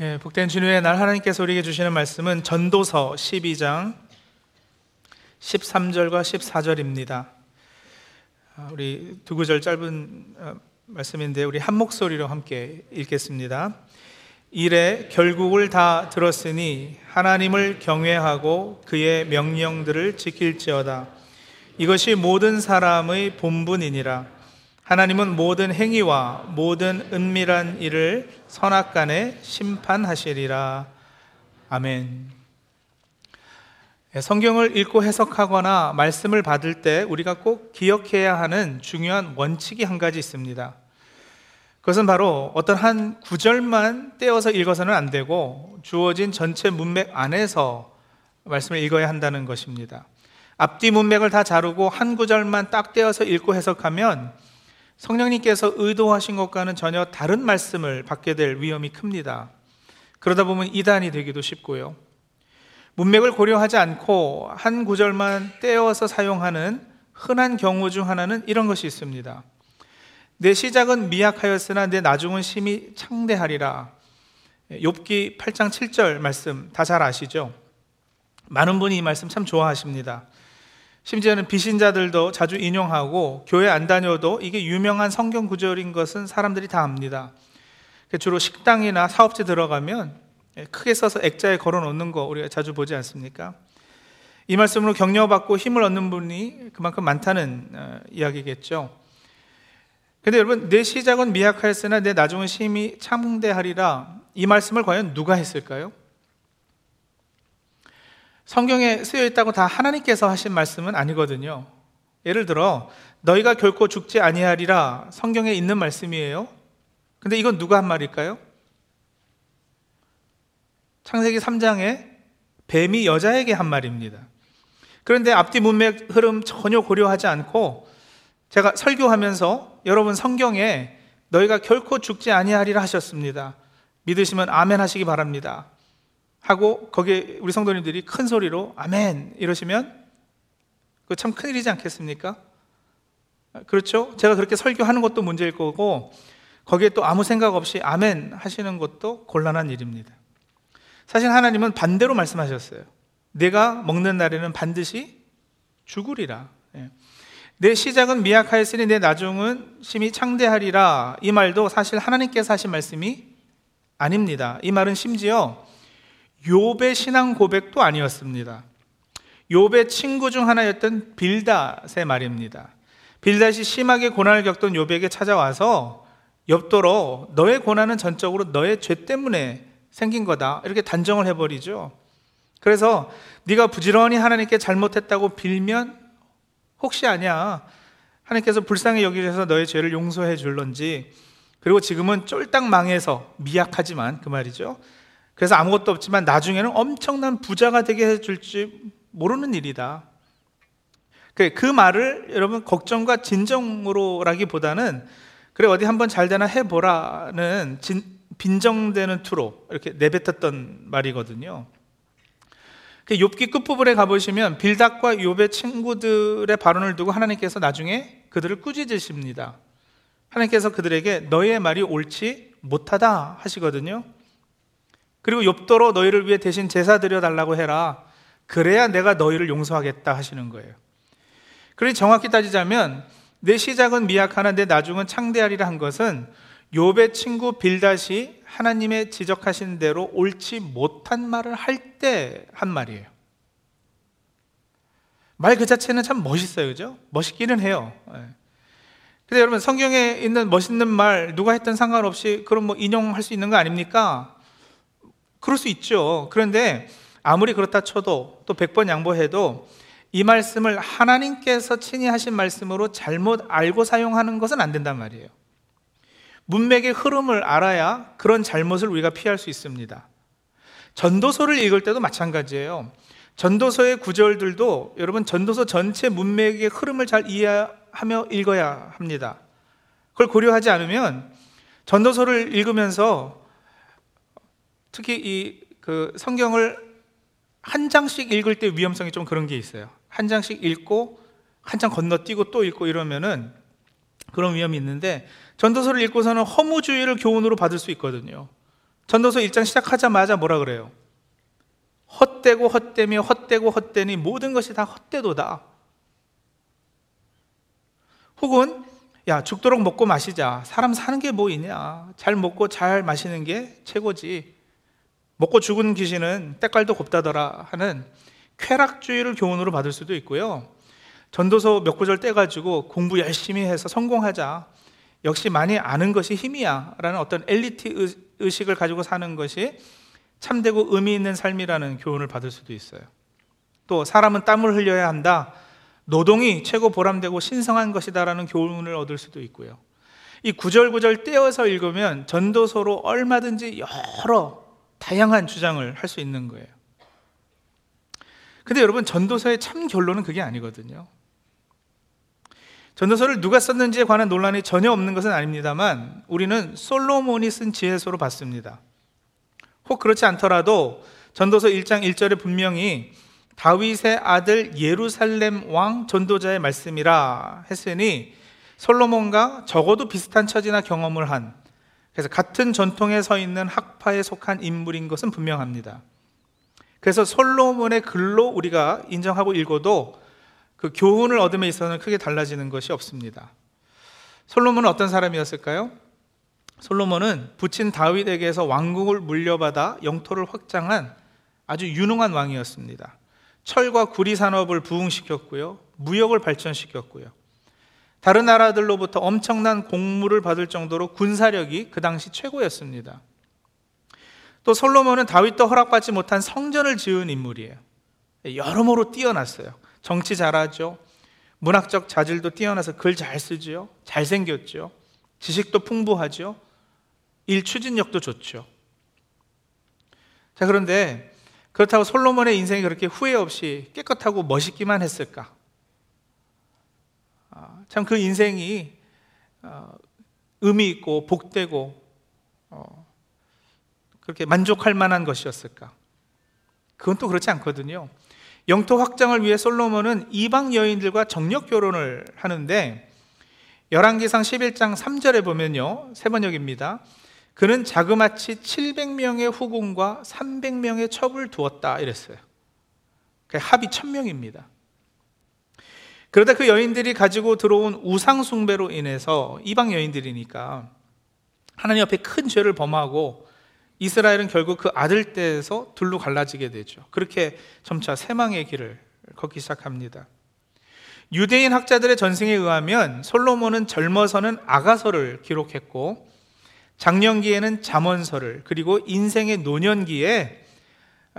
예, 복된 주님의 날 하나님께서 우리에게 주시는 말씀은 전도서 12장 13절과 14절입니다. 아, 우리 두 구절 짧은 어, 말씀인데 우리 한 목소리로 함께 읽겠습니다. 이래 결국을 다 들었으니 하나님을 경외하고 그의 명령들을 지킬지어다. 이것이 모든 사람의 본분이니라. 하나님은 모든 행위와 모든 은밀한 일을 선악간에 심판하시리라. 아멘. 예, 성경을 읽고 해석하거나 말씀을 받을 때 우리가 꼭 기억해야 하는 중요한 원칙이 한 가지 있습니다. 그것은 바로 어떤 한 구절만 떼어서 읽어서는 안 되고 주어진 전체 문맥 안에서 말씀을 읽어야 한다는 것입니다. 앞뒤 문맥을 다 자르고 한 구절만 딱 떼어서 읽고 해석하면 성령님께서 의도하신 것과는 전혀 다른 말씀을 받게 될 위험이 큽니다. 그러다 보면 이단이 되기도 쉽고요. 문맥을 고려하지 않고 한 구절만 떼어서 사용하는 흔한 경우 중 하나는 이런 것이 있습니다. 내 시작은 미약하였으나 내 나중은 심히 창대하리라. 욥기 8장 7절 말씀 다 잘 아시죠? 많은 분이 이 말씀 참 좋아하십니다. 심지어는 비신자들도 자주 인용하고 교회 안 다녀도 이게 유명한 성경 구절인 것은 사람들이 다 압니다. 주로 식당이나 사업체 들어가면 크게 써서 액자에 걸어 놓는 거 우리가 자주 보지 않습니까? 이 말씀으로 격려받고 힘을 얻는 분이 그만큼 많다는 어, 이야기겠죠. 근데 여러분, 내 시작은 미약하였으나 내 나중은 심히 참대하리라. 이 말씀을 과연 누가 했을까요? 성경에 쓰여 있다고 다 하나님께서 하신 말씀은 아니거든요. 예를 들어 너희가 결코 죽지 아니하리라 성경에 있는 말씀이에요. 근데 이건 누가 한 말일까요? 창세기 3장에 뱀이 여자에게 한 말입니다. 그런데 앞뒤 문맥 흐름 전혀 고려하지 않고 제가 설교하면서 여러분 성경에 너희가 결코 죽지 아니하리라 하셨습니다. 믿으시면 아멘 하시기 바랍니다. 하고 거기에 우리 성도님들이 큰 소리로 아멘 이러시면 그 참 큰일이지 않겠습니까? 그렇죠? 제가 그렇게 설교하는 것도 문제일 거고 거기에 또 아무 생각 없이 아멘 하시는 것도 곤란한 일입니다. 사실 하나님은 반대로 말씀하셨어요. 내가 먹는 날에는 반드시 죽으리라. 예. 내 시작은 미약하였으니 내 나중은 심히 창대하리라. 이 말도 사실 하나님께서 하신 말씀이 아닙니다. 이 말은 심지어 욥의 신앙 고백도 아니었습니다. 욥의 친구 중 하나였던 빌닷의 말입니다. 빌닷이 심하게 고난을 겪던 욥에게 찾아와서 엽도로 너의 고난은 전적으로 너의 죄 때문에 생긴 거다. 이렇게 단정을 해버리죠. 그래서 네가 부지런히 하나님께 잘못했다고 빌면 혹시 아냐 하나님께서 불쌍히 여기셔서 너의 죄를 용서해 줄런지 그리고 지금은 쫄딱 망해서 미약하지만 그 말이죠. 그래서 아무것도 없지만 나중에는 엄청난 부자가 되게 해줄지 모르는 일이다. 그, 그 말을 여러분 걱정과 진정으로라기보다는 그래 어디 한번 잘 되나 해보라는 진, 빈정되는 투로 이렇게 내뱉었던 말이거든요. 그 욥기 끝부분에 가보시면 빌닥과 욥의 친구들의 발언을 두고 하나님께서 나중에 그들을 꾸짖으십니다. 하나님께서 그들에게 너의 말이 옳지 못하다 하시거든요. 그리고 욥도로 너희를 위해 대신 제사 드려 달라고 해라. 그래야 내가 너희를 용서하겠다 하시는 거예요. 그러니 정확히 따지자면 내 시작은 미약하나 내 나중은 창대하리라 한 것은 욥의 친구 빌닷이 하나님의 지적하신 대로 옳지 못한 말을 할 때 한 말이에요. 말 그 자체는 참 멋있어요. 그죠? 멋있기는 해요. 예. 근데 여러분 성경에 있는 멋있는 말 누가 했던 상관없이 그럼 뭐 인용할 수 있는 거 아닙니까? 그럴 수 있죠. 그런데 아무리 그렇다 쳐도 또 100번 양보해도 이 말씀을 하나님께서 친히 하신 말씀으로 잘못 알고 사용하는 것은 안 된단 말이에요. 문맥의 흐름을 알아야 그런 잘못을 우리가 피할 수 있습니다. 전도서를 읽을 때도 마찬가지예요. 전도서의 구절들도 여러분 전도서 전체 문맥의 흐름을 잘 이해하며 읽어야 합니다. 그걸 고려하지 않으면 전도서를 읽으면서 특히 이 그 성경을 한 장씩 읽을 때 위험성이 좀 그런 게 있어요. 한 장씩 읽고 한 장 건너뛰고 또 읽고 이러면은 그런 위험이 있는데 전도서를 읽고서는 허무주의를 교훈으로 받을 수 있거든요. 전도서 1장 시작하자마자 뭐라 그래요? 헛되고 헛되며 헛되고 헛되니 모든 것이 다 헛되도다. 혹은 야 죽도록 먹고 마시자. 사람 사는 게 뭐 있냐? 잘 먹고 잘 마시는 게 최고지. 먹고 죽은 귀신은 때깔도 곱다더라 하는 쾌락주의를 교훈으로 받을 수도 있고요. 전도서 몇 구절 떼가지고 공부 열심히 해서 성공하자. 역시 많이 아는 것이 힘이야. 라는 어떤 엘리트 의식을 가지고 사는 것이 참되고 의미 있는 삶이라는 교훈을 받을 수도 있어요. 또 사람은 땀을 흘려야 한다. 노동이 최고 보람되고 신성한 것이다라는 교훈을 얻을 수도 있고요. 이 구절구절 떼어서 읽으면 전도서로 얼마든지 여러 다양한 주장을 할 수 있는 거예요. 근데 여러분, 전도서의 참 결론은 그게 아니거든요. 전도서를 누가 썼는지에 관한 논란이 전혀 없는 것은 아닙니다만, 우리는 솔로몬이 쓴 지혜서로 봤습니다. 혹 그렇지 않더라도 전도서 1장 1절에 분명히 다윗의 아들 예루살렘 왕 전도자의 말씀이라 했으니 솔로몬과 적어도 비슷한 처지나 경험을 한 그래서 같은 전통에 서 있는 학파에 속한 인물인 것은 분명합니다. 그래서 솔로몬의 글로 우리가 인정하고 읽어도 그 교훈을 얻음에 있어서는 크게 달라지는 것이 없습니다. 솔로몬은 어떤 사람이었을까요? 솔로몬은 부친 다윗에게서 왕국을 물려받아 영토를 확장한 아주 유능한 왕이었습니다. 철과 구리 산업을 부흥시켰고요. 무역을 발전시켰고요. 다른 나라들로부터 엄청난 공물을 받을 정도로 군사력이 그 당시 최고였습니다. 또 솔로몬은 다윗도 허락받지 못한 성전을 지은 인물이에요. 여러모로 뛰어났어요. 정치 잘하죠. 문학적 자질도 뛰어나서 글 잘 쓰죠. 잘생겼죠. 지식도 풍부하죠. 일 추진력도 좋죠. 자, 그런데 그렇다고 솔로몬의 인생이 그렇게 후회 없이 깨끗하고 멋있기만 했을까? 아, 참그 인생이 어, 의미 있고 복되고 어, 그렇게 만족할 만한 것이었을까? 그건 또 그렇지 않거든요. 영토 확장을 위해 솔로몬은 이방 여인들과 정력 결혼을 하는데 열왕기상 11장 3절에 보면요. 세 번역입니다. 그는 자그마치 700명의 후궁과 300명의 첩을 두었다 이랬어요. 합이 1000명입니다. 그러다 그 여인들이 가지고 들어온 우상 숭배로 인해서 이방 여인들이니까 하나님 앞에 큰 죄를 범하고 이스라엘은 결국 그 아들 때에서 둘로 갈라지게 되죠. 그렇게 점차 세망의 길을 걷기 시작합니다. 유대인 학자들의 전승에 의하면 솔로몬은 젊어서는 아가서를 기록했고 장년기에는 잠언서를 그리고 인생의 노년기에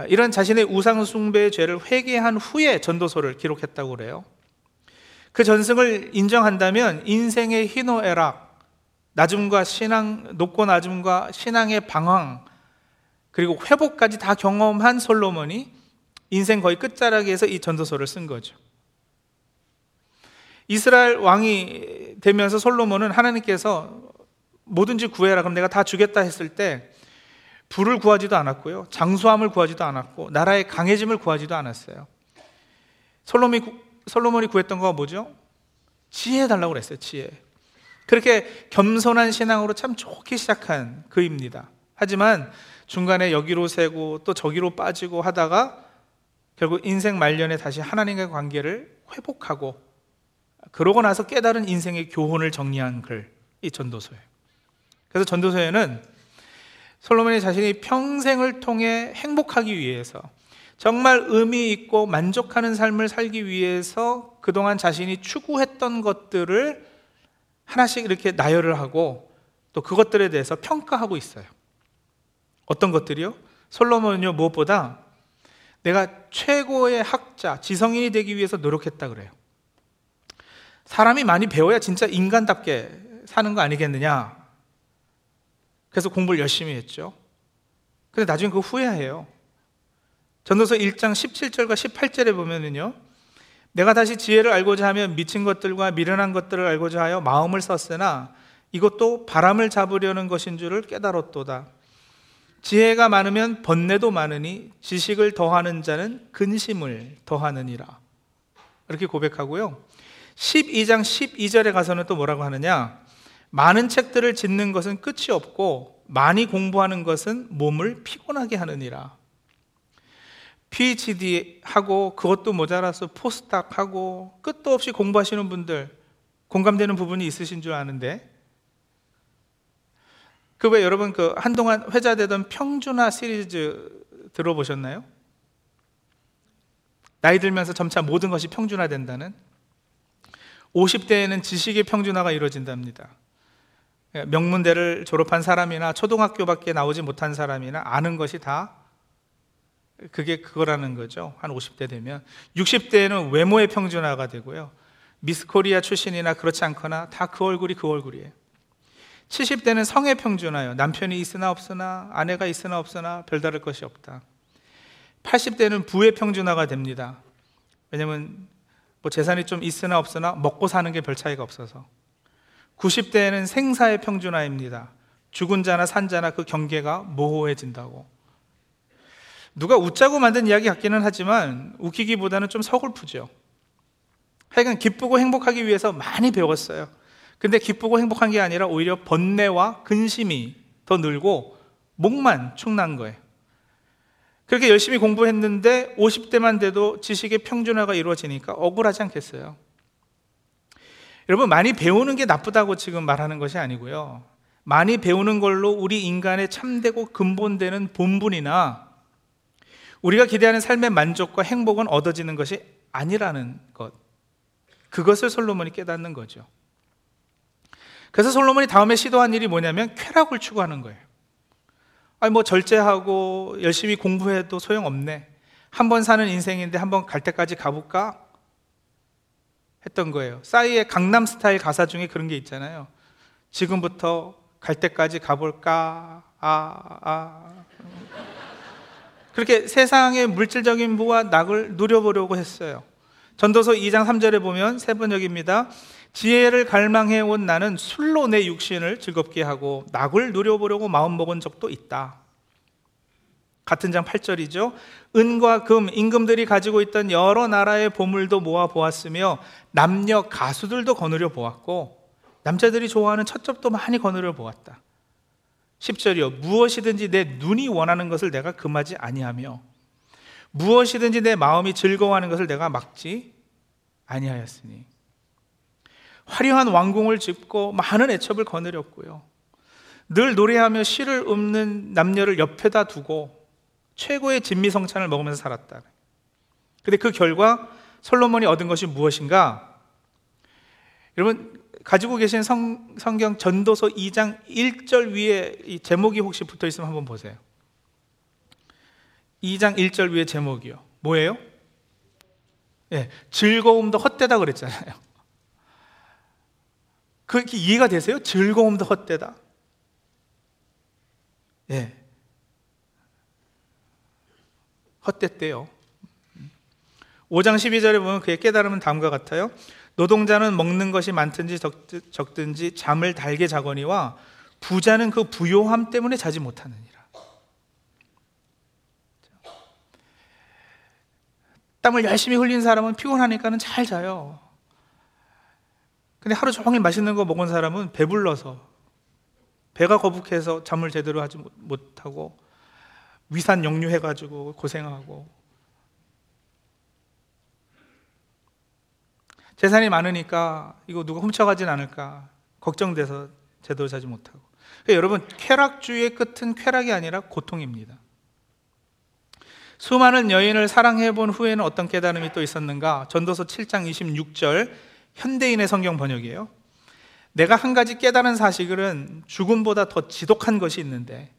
이런 자신의 우상 숭배의 죄를 회개한 후에 전도서를 기록했다고 그래요. 그 전승을 인정한다면 인생의 희노애락, 낮음과 신앙, 높고 낮음과 신앙의 방황, 그리고 회복까지 다 경험한 솔로몬이 인생 거의 끝자락에서 이 전도서를 쓴 거죠. 이스라엘 왕이 되면서 솔로몬은 하나님께서 뭐든지 구해라 그럼 내가 다 주겠다 했을 때 불을 구하지도 않았고요. 장수함을 구하지도 않았고 나라의 강해짐을 구하지도 않았어요. 솔로몬이 솔로몬이 구했던 거가 뭐죠? 지혜 달라고 그랬어요. 지혜. 그렇게 겸손한 신앙으로 참 좋게 시작한 그입니다. 하지만 중간에 여기로 새고 또 저기로 빠지고 하다가 결국 인생 말년에 다시 하나님과의 관계를 회복하고 그러고 나서 깨달은 인생의 교훈을 정리한 글, 이 전도서예요. 그래서 전도서에는 솔로몬이 자신이 평생을 통해 행복하기 위해서 정말 의미 있고 만족하는 삶을 살기 위해서 그동안 자신이 추구했던 것들을 하나씩 이렇게 나열을 하고 또 그것들에 대해서 평가하고 있어요. 어떤 것들이요? 솔로몬은요, 무엇보다 내가 최고의 학자, 지성인이 되기 위해서 노력했다 그래요. 사람이 많이 배워야 진짜 인간답게 사는 거 아니겠느냐? 그래서 공부를 열심히 했죠. 근데 나중에 그 후회해요. 전도서 1장 17절과 18절에 보면은요. 내가 다시 지혜를 알고자 하면 미친 것들과 미련한 것들을 알고자 하여 마음을 썼으나 이것도 바람을 잡으려는 것인 줄을 깨달았도다. 지혜가 많으면 번뇌도 많으니 지식을 더하는 자는 근심을 더하느니라. 이렇게 고백하고요. 12장 12절에 가서는 또 뭐라고 하느냐? 많은 책들을 짓는 것은 끝이 없고 많이 공부하는 것은 몸을 피곤하게 하느니라. PhD 하고 그것도 모자라서 포스닥 하고 끝도 없이 공부하시는 분들 공감되는 부분이 있으신 줄 아는데 그 왜 여러분 그 한동안 회자되던 평준화 시리즈 들어보셨나요? 나이 들면서 점차 모든 것이 평준화된다는 50대에는 지식의 평준화가 이루어진답니다. 명문대를 졸업한 사람이나 초등학교밖에 나오지 못한 사람이나 아는 것이 다 그게 그거라는 거죠. 한 50대 되면 60대에는 외모의 평준화가 되고요. 미스 코리아 출신이나 그렇지 않거나 다 그 얼굴이 그 얼굴이에요. 70대는 성의 평준화요. 남편이 있으나 없으나 아내가 있으나 없으나 별다를 것이 없다. 80대는 부의 평준화가 됩니다. 왜냐면 뭐 재산이 좀 있으나 없으나 먹고 사는 게 별 차이가 없어서. 90대에는 생사의 평준화입니다. 죽은 자나 산 자나 그 경계가 모호해진다고. 누가 웃자고 만든 이야기 같기는 하지만 웃기기보다는 좀 서글프죠. 하여간 기쁘고 행복하기 위해서 많이 배웠어요. 근데 기쁘고 행복한 게 아니라 오히려 번뇌와 근심이 더 늘고 목만 축난 거예요. 그렇게 열심히 공부했는데 50대만 돼도 지식의 평준화가 이루어지니까 억울하지 않겠어요? 여러분, 많이 배우는 게 나쁘다고 지금 말하는 것이 아니고요. 많이 배우는 걸로 우리 인간의 참되고 근본되는 본분이나 우리가 기대하는 삶의 만족과 행복은 얻어지는 것이 아니라는 것. 그것을 솔로몬이 깨닫는 거죠. 그래서 솔로몬이 다음에 시도한 일이 뭐냐면 쾌락을 추구하는 거예요. 아니 뭐 절제하고 열심히 공부해도 소용없네. 한 번 사는 인생인데 한 번 갈 때까지 가볼까? 했던 거예요. 싸이의 강남 스타일 가사 중에 그런 게 있잖아요. 지금부터 갈 때까지 가볼까? 아, 아. 그렇게 세상의 물질적인 부와 낙을 누려보려고 했어요. 전도서 2장 3절에 보면 세 번역입니다. 지혜를 갈망해 온 나는 술로 내 육신을 즐겁게 하고 낙을 누려보려고 마음 먹은 적도 있다. 같은 장 8절이죠. 은과 금, 임금들이 가지고 있던 여러 나라의 보물도 모아 보았으며 남녀 가수들도 거느려 보았고 남자들이 좋아하는 첩첩도 많이 거느려 보았다. 10절이요. 무엇이든지 내 눈이 원하는 것을 내가 금하지 아니하며 무엇이든지 내 마음이 즐거워하는 것을 내가 막지 아니하였으니 화려한 왕궁을 짓고 많은 애첩을 거느렸고요. 늘 노래하며 시를 읊는 남녀를 옆에다 두고 최고의 진미성찬을 먹으면서 살았다. 근데 그 결과 솔로몬이 얻은 것이 무엇인가? 여러분 가지고 계신 성, 성경 전도서 2장 1절 위에 이 제목이 혹시 붙어 있으면 한번 보세요. 2장 1절 위에 제목이요. 뭐예요? 예, 즐거움도 헛되다 그랬잖아요. 그게 이해가 되세요? 즐거움도 헛되다. 예. 헛됐대요. 5장 12절에 보면 그의 깨달음은 다음과 같아요. 노동자는 먹는 것이 많든지 적든지 잠을 달게 자거니와 부자는 그 부요함 때문에 자지 못하느니라. 땀을 열심히 흘린 사람은 피곤하니까는 잘 자요. 근데 하루 종일 맛있는 거 먹은 사람은 배불러서 배가 거북해서 잠을 제대로 하지 못하고 위산 역류해가지고 고생하고 재산이 많으니까 이거 누가 훔쳐가진 않을까 걱정돼서 제대로 자지 못하고. 그러니까 여러분 쾌락주의의 끝은 쾌락이 아니라 고통입니다. 수많은 여인을 사랑해 본 후에는 어떤 깨달음이 또 있었는가? 전도서 7장 26절 현대인의 성경 번역이에요. 내가 한 가지 깨달은 사실은 죽음보다 더 지독한 것이 있는데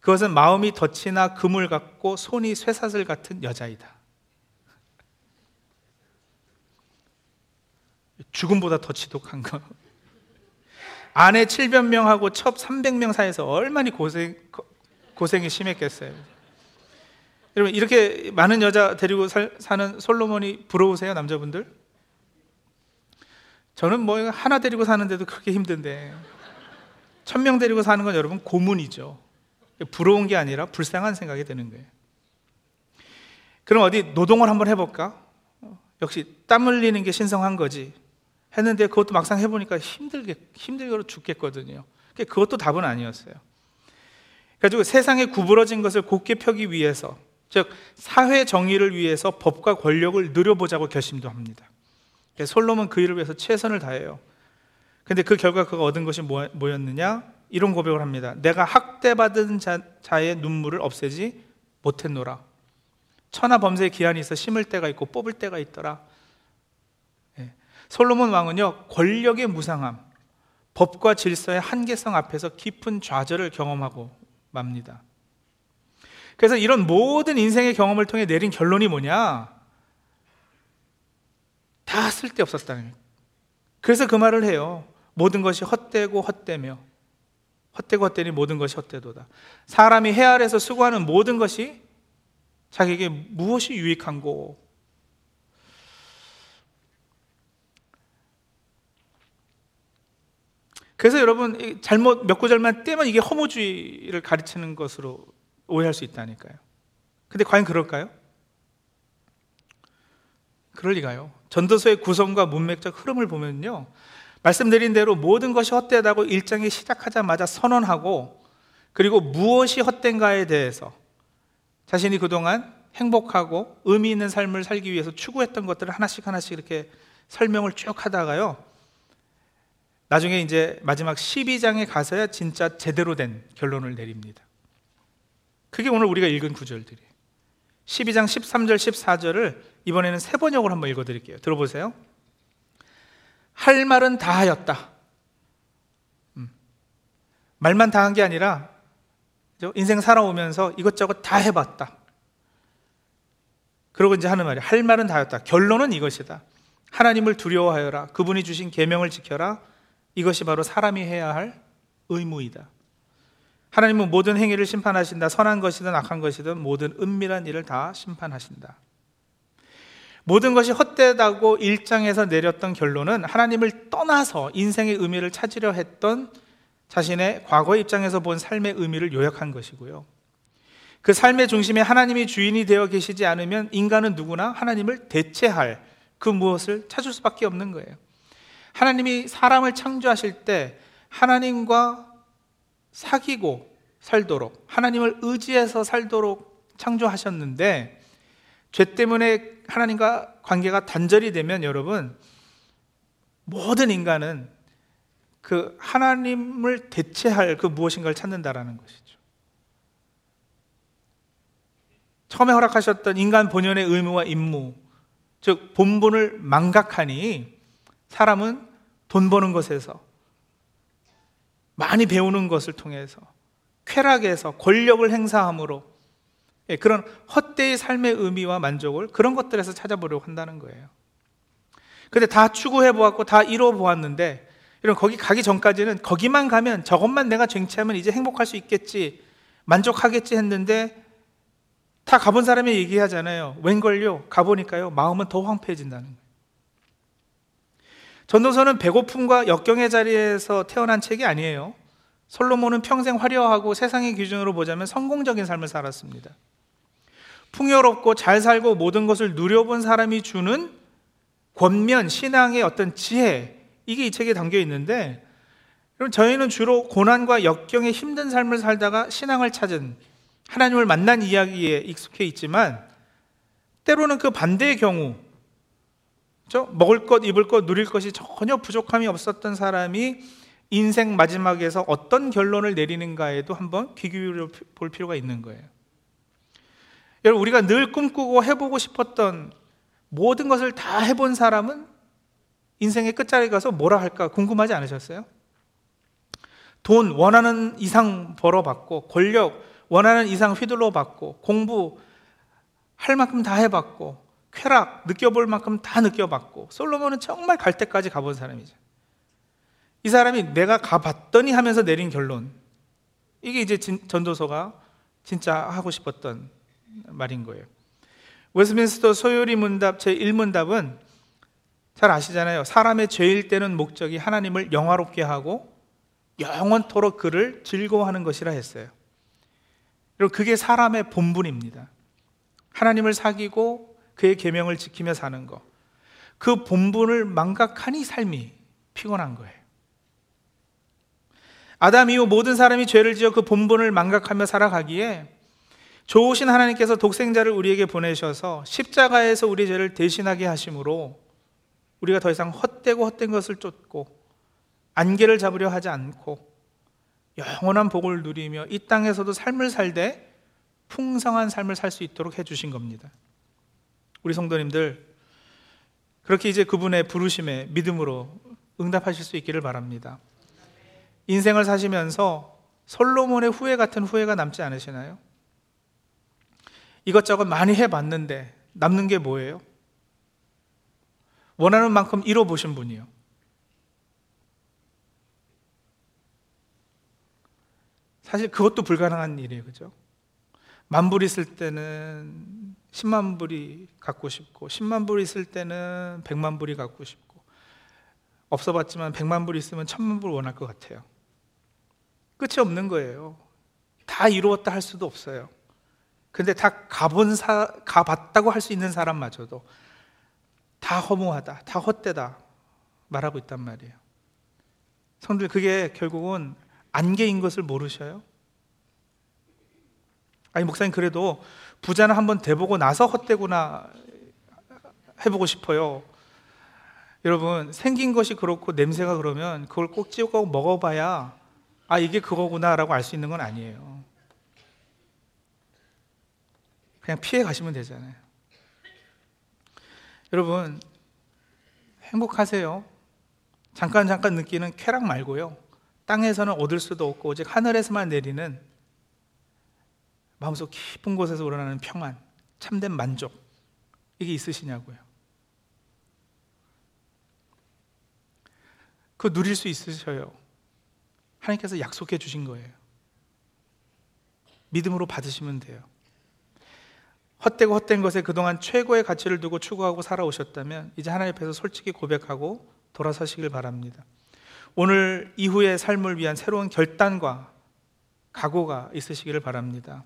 그것은 마음이 덫이나 그물 같고 손이 쇠사슬 같은 여자이다. 죽음보다 더 지독한 거. 아내 700명하고 첩 300명 사이에서 얼마나 고생, 고생이 심했겠어요. 여러분, 이렇게 많은 여자 데리고 살, 사는 솔로몬이 부러우세요, 남자분들? 저는 뭐 하나 데리고 사는데도 그렇게 힘든데, 천 명 데리고 사는 건 여러분 고문이죠. 부러운 게 아니라 불쌍한 생각이 드는 거예요. 그럼 어디 노동을 한번 해볼까? 역시 땀 흘리는 게 신성한 거지. 했는데 그것도 막상 해보니까 힘들게, 힘들게 죽겠거든요. 그것도 답은 아니었어요. 그래가지고 세상에 구부러진 것을 곧게 펴기 위해서, 즉 사회 정의를 위해서 법과 권력을 누려보자고 결심도 합니다. 솔로몬 그 일을 위해서 최선을 다해요. 근데 그 결과 그가 얻은 것이 뭐, 뭐였느냐? 이런 고백을 합니다. 내가 학대받은 자, 의 눈물을 없애지 못했노라. 천하 범죄의 기한이 있어 심을 때가 있고 뽑을 때가 있더라. 예. 솔로몬 왕은요 권력의 무상함, 법과 질서의 한계성 앞에서 깊은 좌절을 경험하고 맙니다. 그래서 이런 모든 인생의 경험을 통해 내린 결론이 뭐냐? 다 쓸데없었다는. 그래서 그 말을 해요. 모든 것이 헛되고 헛되며 헛되고 헛되니 모든 것이 헛되도다. 사람이 해 아래서 수고하는 모든 것이 자기에게 무엇이 유익한고 그래서 여러분 잘못 몇 구절만 떼면 이게 허무주의를 가르치는 것으로 오해할 수 있다니까요. 근데 과연 그럴까요? 그럴 리가요. 전도서의 구성과 문맥적 흐름을 보면요. 말씀드린 대로 모든 것이 헛되다고 일장이 시작하자마자 선언하고 그리고 무엇이 헛된가에 대해서 자신이 그동안 행복하고 의미 있는 삶을 살기 위해서 추구했던 것들을 하나씩 하나씩 이렇게 설명을 쭉 하다가요. 나중에 이제 마지막 12장에 가서야 진짜 제대로 된 결론을 내립니다. 그게 오늘 우리가 읽은 구절들이에요. 12장 13절, 14절을 이번에는 세 번역을 한번 읽어 드릴게요. 들어보세요. 할 말은 다 하였다. 음. 말만 다 한 게 아니라 인생 살아오면서 이것저것 다 해봤다. 그러고 이제 하는 말이 할 말은 다 하였다. 결론은 이것이다. 하나님을 두려워하여라. 그분이 주신 계명을 지켜라. 이것이 바로 사람이 해야 할 의무이다. 하나님은 모든 행위를 심판하신다. 선한 것이든 악한 것이든 모든 은밀한 일을 다 심판하신다. 모든 것이 헛되다고 일장에서 내렸던 결론은 하나님을 떠나서 인생의 의미를 찾으려 했던 자신의 과거 입장에서 본 삶의 의미를 요약한 것이고요. 그 삶의 중심에 하나님이 주인이 되어 계시지 않으면 인간은 누구나 하나님을 대체할 그 무엇을 찾을 수밖에 없는 거예요. 하나님이 사람을 창조하실 때 하나님과 사귀고 살도록 하나님을 의지해서 살도록 창조하셨는데 죄 때문에 하나님과 관계가 단절이 되면 여러분 모든 인간은 그 하나님을 대체할 그 무엇인가를 찾는다라는 것이죠. 처음에 허락하셨던 인간 본연의 의무와 임무, 즉 본분을 망각하니 사람은 돈 버는 것에서 많이 배우는 것을 통해서 쾌락에서 권력을 행사함으로 예, 그런 헛되이 삶의 의미와 만족을 그런 것들에서 찾아보려고 한다는 거예요. 근데 다 추구해 보았고 다 이뤄 보았는데 이런 거기 가기 전까지는 거기만 가면 저것만 내가 쟁취하면 이제 행복할 수 있겠지 만족하겠지 했는데 다 가본 사람이 얘기하잖아요. 웬걸요? 가보니까요 마음은 더 황폐해진다는 거예요. 전도서는 배고픔과 역경의 자리에서 태어난 책이 아니에요. 솔로몬은 평생 화려하고 세상의 기준으로 보자면 성공적인 삶을 살았습니다. 풍요롭고 잘 살고 모든 것을 누려본 사람이 주는 권면, 신앙의 어떤 지혜, 이게 이 책에 담겨 있는데, 그럼 저희는 주로 고난과 역경의 힘든 삶을 살다가 신앙을 찾은 하나님을 만난 이야기에 익숙해 있지만, 때로는 그 반대의 경우? 먹을 것, 입을 것, 누릴 것이 전혀 부족함이 없었던 사람이 인생 마지막에서 어떤 결론을 내리는가에도 한번 귀 기울여 볼 필요가 있는 거예요. 여러분, 우리가 늘 꿈꾸고 해보고 싶었던 모든 것을 다 해본 사람은 인생의 끝자리에 가서 뭐라 할까 궁금하지 않으셨어요? 돈 원하는 이상 벌어봤고, 권력 원하는 이상 휘둘러 받고, 공부 할 만큼 다 해봤고, 쾌락 느껴볼 만큼 다 느껴봤고 솔로몬은 정말 갈 때까지 가본 사람이죠. 이 사람이 내가 가봤더니 하면서 내린 결론 이게 이제 전도서가 진짜 하고 싶었던 말인 거예요. 웨스민스터 소요리 문답 제 1문답은 잘 아시잖아요. 사람의 죄일 때는 목적이 하나님을 영화롭게 하고 영원토록 그를 즐거워하는 것이라 했어요. 그리고 그게 사람의 본분입니다. 하나님을 사귀고 그의 계명을 지키며 사는 것. 그 본분을 망각하니 삶이 피곤한 거예요. 아담 이후 모든 사람이 죄를 지어 그 본분을 망각하며 살아가기에 좋으신 하나님께서 독생자를 우리에게 보내셔서 십자가에서 우리 죄를 대신하게 하심으로 우리가 더 이상 헛되고 헛된 것을 쫓고 안개를 잡으려 하지 않고 영원한 복을 누리며 이 땅에서도 삶을 살되 풍성한 삶을 살 수 있도록 해주신 겁니다. 우리 성도님들 그렇게 이제 그분의 부르심에 믿음으로 응답하실 수 있기를 바랍니다. 인생을 사시면서 솔로몬의 후회 같은 후회가 남지 않으시나요? 이것저것 많이 해봤는데 남는 게 뭐예요? 원하는 만큼 이뤄보신 분이요. 사실 그것도 불가능한 일이에요. 그죠? 만불 있을 때는 10만 불이 갖고 싶고 10만 불 있을 때는 100만 불이 갖고 싶고 없어 봤지만 100만 불 있으면 1000만 불 원할 것 같아요. 끝이 없는 거예요. 다 이루었다 할 수도 없어요. 근데 다 가본 사, 가봤다고 할 수 있는 사람마저도 다 허무하다, 다 헛되다 말하고 있단 말이에요. 성들 그게 결국은 안개인 것을 모르셔요? 아니 목사님 그래도 부자는 한번 돼보고 나서 헛되구나 해보고 싶어요. 여러분 생긴 것이 그렇고 냄새가 그러면 그걸 꼭 찍어 먹어봐야 아 이게 그거구나라고 알 수 있는 건 아니에요. 그냥 피해 가시면 되잖아요. 여러분, 행복하세요. 잠깐 잠깐 느끼는 쾌락 말고요. 땅에서는 얻을 수도 없고 오직 하늘에서만 내리는 마음속 깊은 곳에서 우러나는 평안, 참된 만족 이게 있으시냐고요. 그 누릴 수 있으셔요. 하나님께서 약속해 주신 거예요. 믿음으로 받으시면 돼요. 헛되고 헛된 것에 그동안 최고의 가치를 두고 추구하고 살아오셨다면 이제 하나님 앞에서 솔직히 고백하고 돌아서시길 바랍니다. 오늘 이후의 삶을 위한 새로운 결단과 각오가 있으시기를 바랍니다.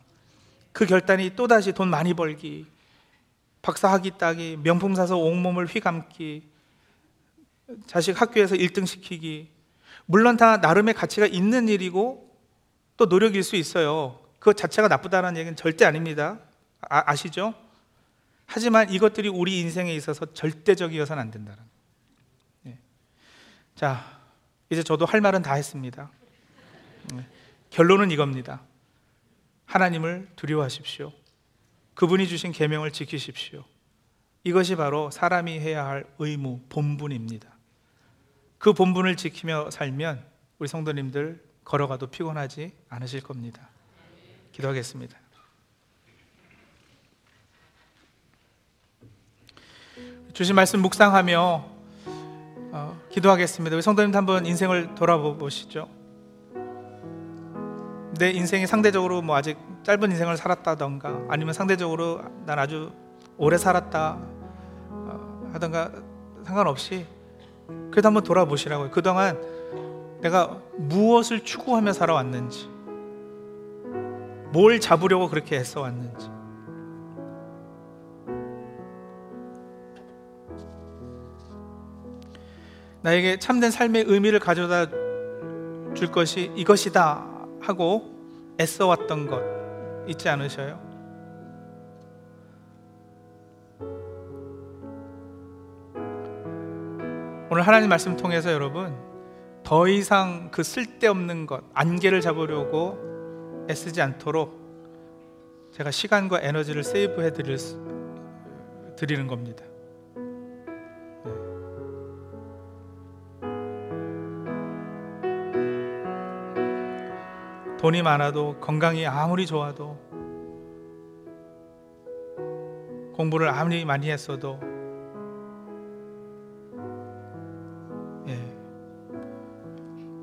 그 결단이 또다시 돈 많이 벌기, 박사학위 따기, 명품 사서 온몸을 휘감기, 자식 학교에서 1등 시키기, 물론 다 나름의 가치가 있는 일이고 또 노력일 수 있어요. 그 자체가 나쁘다는 얘기는 절대 아닙니다. 아, 시죠 하지만 이것들이 우리 인생에 있어서 절대적이어서는 안 된다는. 네. 자, 이제 저도 할 말은 다 했습니다. 네. 결론은 이겁니다. 하나님을 두려워하십시오. 그분이 주신 계명을 지키십시오. 이것이 바로 사람이 해야 할 의무, 본분입니다. 그 본분을 지키며 살면 우리 성도님들 걸어가도 피곤하지 않으실 겁니다. 기도하겠습니다. 주신 말씀 묵상하며 어, 기도하겠습니다. 우리 성도님도 한번 인생을 돌아보시죠. 내 인생이 상대적으로 뭐 아직 짧은 인생을 살았다던가 아니면 상대적으로 난 아주 오래 살았다 어, 하던가 상관없이 그래도 한번 돌아보시라고요. 그동안 내가 무엇을 추구하며 살아왔는지 뭘 잡으려고 그렇게 애써 왔는지 나에게 참된 삶의 의미를 가져다 줄 것이 이것이다 하고 애써왔던 것 있지 않으셔요? 오늘 하나님 말씀 통해서 여러분 더 이상 그 쓸데없는 것, 안개를 잡으려고 애쓰지 않도록 제가 시간과 에너지를 세이브해 드릴, 드리는 겁니다. 돈이 많아도 건강이 아무리 좋아도 공부를 아무리 많이 했어도 예.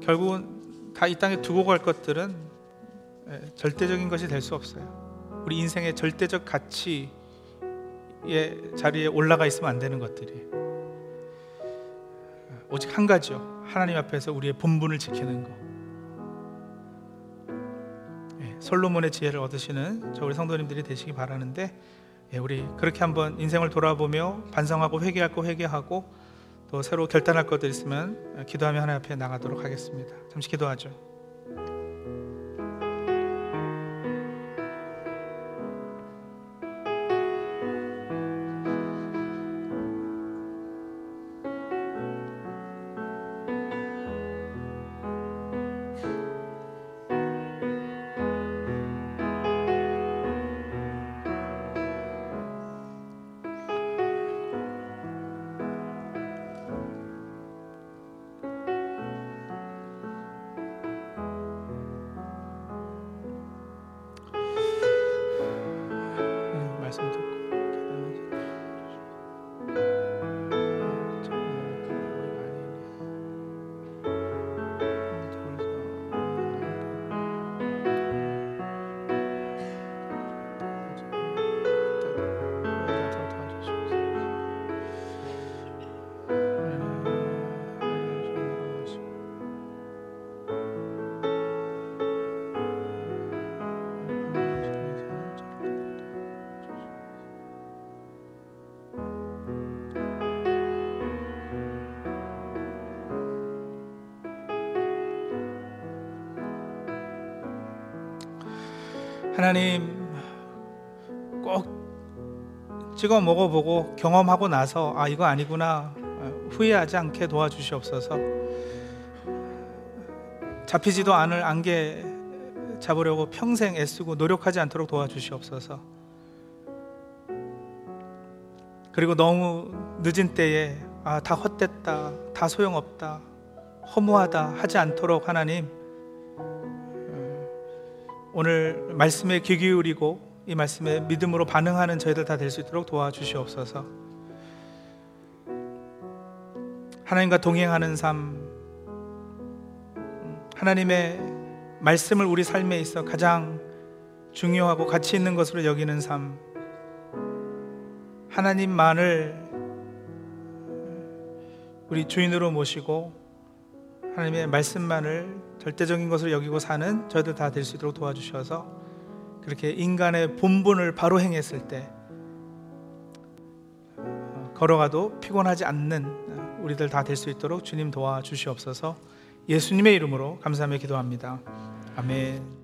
결국은 다 이 땅에 두고 갈 것들은 예, 절대적인 것이 될 수 없어요. 우리 인생의 절대적 가치의 자리에 올라가 있으면 안 되는 것들이 오직 한 가지요. 하나님 앞에서 우리의 본분을 지키는 것. 솔로몬의 지혜를 얻으시는 저 우리 성도님들이 되시기 바라는데 예, 우리 그렇게 한번 인생을 돌아보며 반성하고 회개할 거 회개하고 또 새로 결단할 것들 있으면 기도하며 하나님 앞에 나가도록 하겠습니다. 잠시 기도하죠. 하나님 꼭 찍어 먹어보고 경험하고 나서 아 이거 아니구나 후회하지 않게 도와주시옵소서. 잡히지도 않을 안개 잡으려고 평생 애쓰고 노력하지 않도록 도와주시옵소서. 그리고 너무 늦은 때에 아, 다 헛됐다, 다 소용없다, 허무하다 하지 않도록 하나님 음, 오늘 말씀에 귀 기울이고 이 말씀에 믿음으로 반응하는 저희들 다 될 수 있도록 도와주시옵소서. 하나님과 동행하는 삶, 음, 하나님의 말씀을 우리 삶에 있어 가장 중요하고 가치 있는 것으로 여기는 삶, 하나님만을 우리 주인으로 모시고 하나님의 말씀만을 절대적인 것으로 여기고 사는 저희들 다 될 수 있도록 도와주셔서 그렇게 인간의 본분을 바로 행했을 때 어, 걸어가도 피곤하지 않는 우리들 다 될 수 있도록 주님 도와주시옵소서 예수님의 이름으로 감사하며 기도합니다. 아멘.